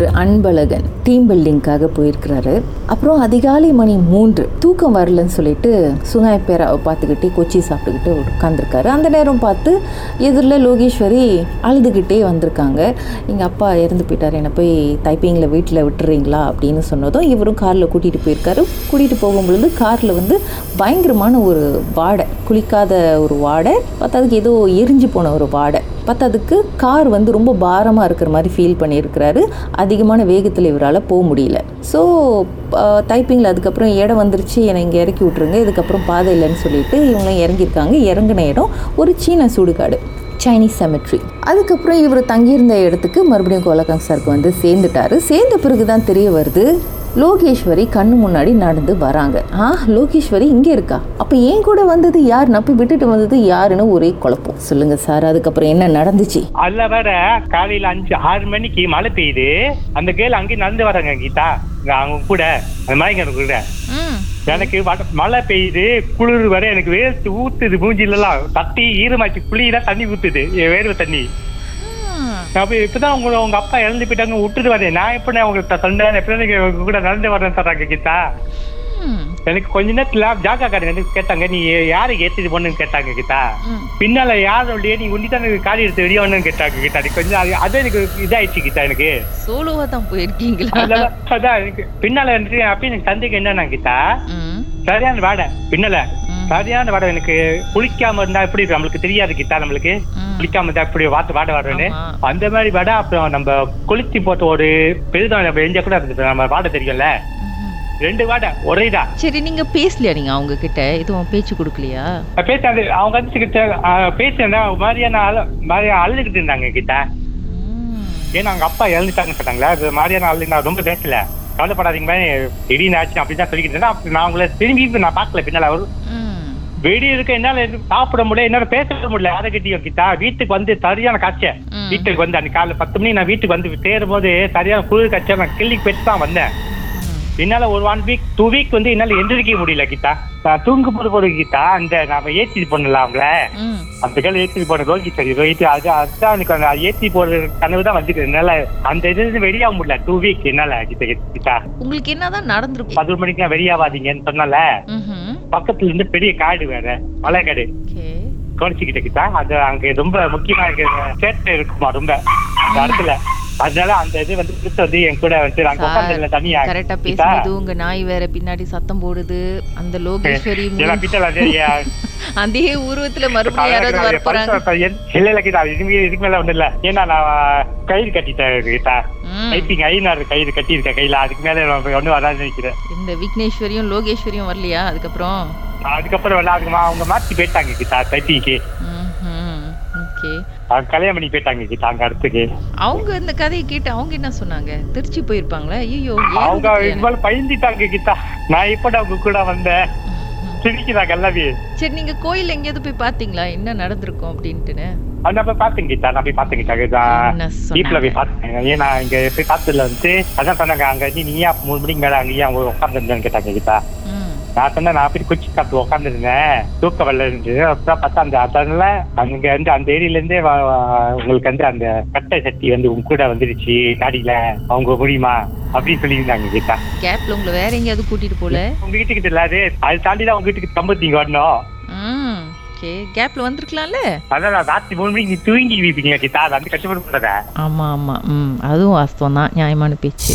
Anbazhagan team பில்டிங்காக போயிருக்கிறாரு. அப்புறம் அதிகாலை மணி மூன்று தூக்கம் வரலன்னு சொல்லிட்டு சுங்காயப்பேராவை பார்த்துக்கிட்டே கொச்சி சாப்பிட்டுக்கிட்டு உட்காந்துருக்காரு அந்த நேரம் பார்த்து எதிரில் லோகேஸ்வரி அழுதுகிட்டே வந்திருக்காங்க. எங்கள் அப்பா இறந்து போயிட்டார் என்னை போய் தைப்பிங்கில் வீட்டில் விட்டுறீங்களா? அப்படின்னு சொன்னதும் இவரும் காரில் கூட்டிகிட்டு போயிருக்காரு. கூட்டிகிட்டு போகும்பொழுது காரில் வந்து பயங்கரமான ஒரு வாடை குளிக்காத ஒரு வாடை பார்த்ததுக்கு ஏதோ எரிஞ்சு போன ஒரு வாடை. பத்தாதுக்கு கார் வந்து ரொம்ப பாரமாக இருக்கிற மாதிரி ஃபீல் பண்ணியிருக்கிறாரு. அதிகமான வேகத்தில் இவரால் போக முடியல. ஸோ டைப்பிங்கில் அதுக்கப்புறம் இடம் வந்துருச்சு என்னை இங்கே இறக்கி விட்ருங்க இதுக்கப்புறம் பாதை இல்லைன்னு சொல்லிட்டு இவங்க இறங்கியிருக்காங்க. இறங்கின இடம் ஒரு சீன சுடுகாடு சைனீஸ் செமெட்ரி அதுக்கப்புறம் இவர் தங்கியிருந்த இடத்துக்கு மறுபடியும் கோலகாங் சாருக்கு வந்து சேர்ந்துட்டாரு. சேர்ந்த பிறகு தான் தெரிய வருது லோகேஸ்வரி கண்ணு முன்னாடி நடந்து வராங்க. ஆ லோகேஸ்வரி இங்கே இருக்கா? அப்போ ஏன் கூட வந்தது யார்? நப்பி விட்டுட்டு வந்தது யாருன்னு ஒரே குழப்பம். சொல்லுங்க சார் அதுக்கப்புறம் என்ன நடந்துச்சு? அதுல வேற காலையில அஞ்சு ஆறு மணிக்கு மழை பெய்யுது. அந்த கேள் அங்கேயும் நடந்து வராங்க கீதா. அவங்க கூட அந்த மாதிரி கூட. எனக்கு மழை பெய்யுது குளிர் வர எனக்கு வேர்த்து ஊத்துது மூஞ்சில எல்லாம் தட்டி ஈரமாச்சு குளியெல்லாம் தண்ணி ஊத்துது என் வேர்வை தண்ணி. அப்ப இப்பதான் உங்க உங்க அப்பா இறந்து போயிட்டாங்க விட்டுட்டு வரேன். நான் எப்படி உங்களுக்கு சொன்னேன் எப்படி உங்க கூட நடந்து வரேன்னு சொல்றாங்க கீதா. எனக்கு கொஞ்ச நேரத்துல ஜாக்கா காரங்க வந்து கேட்டாங்க நீ யாரை ஏத்திட்டு போன்னு கேட்டாங்க கீதா? பின்னால யாரோடைய நீ உண்டிதான காடி எடுத்து வெளியே கேட்டாங்க கீதா. அது கொஞ்சம் அது- எனக்கு இதாயிடுச்சு கீதா எனக்கு. சோலோவா தான் போயிருக்கீங்களா? அதான் எனக்கு பின்னால வந்துட்டு அப்ப எனக்கு சந்தேகம் என்னன்னா கீதா சரியான வாடை பின்னல. சரியான வாடை எனக்கு. குளிக்காம இருந்தா எப்படி இருக்கும்? நம்மளுக்கு தெரியாது கிட்டா நம்மளுக்கு. குளிக்காம இருந்தா எப்படி வாத்து வாடை ஆமா. அந்த மாதிரி வாடை அப்புறம் நம்ம குளிச்சு போட்ட ஒரு பெருதான் நம்ம கூட இருந்தது நம்ம வாடை தெரியும்ல. ரெண்டு வாடை ஒரே தான் சரி நீங்க பேசலையா நீங்க அவங்க கிட்ட? எதுவும் பேச்சு கொடுக்கலையா? பேசாது. அவங்க வந்து கிட்ட பேசுனா மாதிரியான ஆளு மாதிரியா அழுதுகிட்டு இருந்தாங்க கிட்ட. ஏன்னா அவங்க அப்பா இறந்துட்டாங்கன்னு சொன்னாங்களா அது மாதிரியான ஆளு நான் ரொம்ப பேசல. கவலைப்படாதீங்க மாதிரி திடீர்னு ஆச்சு அப்படிதான் சொல்லிக்கிட்டு இருந்தேன். அப்ப நான் உங்களை திரும்பி நான் பார்க்கல. பின்னால அவரு. வெளியே இருக்க என்னால சாப்பிட முடியல என்னால பேச முடியல அதை கிட்டா? வீட்டுக்கு வந்து சரியான காய்ச்சல். வீட்டுக்கு வந்து அன்னைக்கு காலைல பத்து மணி நான் வீட்டுக்கு வந்து சேரும் போது சரியான குளிர் காய்ச்சல் நான் கிள்ளிக்கு போயிட்டு தான் வந்தேன். என்னால ஒரு ஒன் வீக் டூ வீக் வந்து என்னால எந்திரிக்க முடியல கிட்டா. நான் தூங்க போது போது கிட்டா அந்த நாம ஏத்தி பண்ணல அவங்கள. கேள் ஏத்தி போன ரோகி சரி ரோஹித் அது அதுதான் எனக்கு அந்த ஏத்தி போடுற கனவு தான் வந்துருக்கு என்னால அந்த இது வெளியாக முடியல டூ வீக் என்னால கிட்ட கிட்டா உங்களுக்கு என்னதான் நடந்திருக்கும்? பதினொரு மணிக்கு வெளியாவாதீங்கன்னு சொன்னால. பக்கத்துல இருந்து பெரிய காடு வேற மலை காடு. ஓகே. கோணிச்சுக்கிட்ட கிட்ட அது அங்க ரொம்ப முக்கியமா சேட்டை இருக்குமா ரொம்ப அந்த இடத்துல. அதனால அந்த இது வந்து திருத்த வந்து என் கூட வந்து நாங்க உட்காந்துல தனியா கரெக்டா. பேசுனது உங்க நாய் வேற பின்னாடி சத்தம் போடுது. அந்த லோகேஸ்வரி அதே உருவத்துல மறுபடியும் யாராவது வர போறாங்க இல்ல இல்ல கிட்டா இதுக்கு இதுக்கு மேல ஒண்ணு இல்ல. ஏன்னா நான் கயிறு கட்டிட்டேன் கிட்டா. டைப்பிங் ஐநாறு கயிறு கட்டியிருக்கேன் கையில. அதுக்கு மேல ஒண்ணு வராதுன்னு நினைக்கிறேன். இந்த விக்னேஸ்வரியும் லோகேஸ்வரியும் வரலையா? அதுக்கப்புறம்? அதுக்கப்புறம் வந்து அதுக்கு அவங்க மாத்தி போயிட்டாங்க கிட்டா டைப்பிங்க்கு கல்யாணம் பண்ணி போயிட்டாங்க கிட்டா அங்க அடுத்துக்கு. அவங்க இந்த கதையை கேட்டு அவங்க என்ன சொன்னாங்க? திருச்சி போயிருப்பாங்களா? ஐயோ அவங்க பயந்துட்டாங்க கிட்டா. நான் இப்ப அவங்க கூட வந்தேன்? சிரிக்கிறாங்க எல்லாமே. சரி நீங்க கோயில் எங்கேயாவது போய் பாத்தீங்களா என்ன நடந்திருக்கும் அப்படின்ட்டுன்னு? நான் போய் பார்த்தேன் கீதா. நான் போய் பார்த்தேன் கீதா. வீட்டுல போய் பார்த்தேன். ஏன்னா இங்க போய் பார்த்ததுல வந்து அதான் சொன்னாங்க அங்க நீ நீயா மூணு மணிக்கு மேல அங்கேயே அவங்க உட்காந்துருந்தேன்னு கேட்டாங்க கீதா. நான் சொன்னேன் நான் போய் கொச்சி காத்து உட்காந்துருந்தேன் தூக்க வரல இருந்து அப்புறம் பார்த்தா அந்த அதனால அங்க அந்த இருந்தே வ- வ- உங்களுக்கு வந்து அந்த கட்டை சட்டி வந்து உங்க கூட வந்துருச்சு காடியில அவங்க முடியுமா? அப்படின்னு சொல்லியிருந்தாங்க கீதா. கேப்ல உங்களை வேற எங்கேயாவது கூட்டிட்டு போல? உங்க வீட்டுக்கிட்ட இல்லாது அது தாண்டி தான் உங்க வீட்டுக்கு கம்பத்திங்க வரணும். ஓகே. கேப்ல வந்திருக்கலாம்ல? அதான் ராத்திரி மூணு மணிக்கு நீ தூங்கி வீப்பீங்க கீதா. அது வந்து கஷ்டப்பட்டு ஆமா ஆமா. ம் அதுவும் வாஸ்தவம் தான் நியாயமான பேச்சு.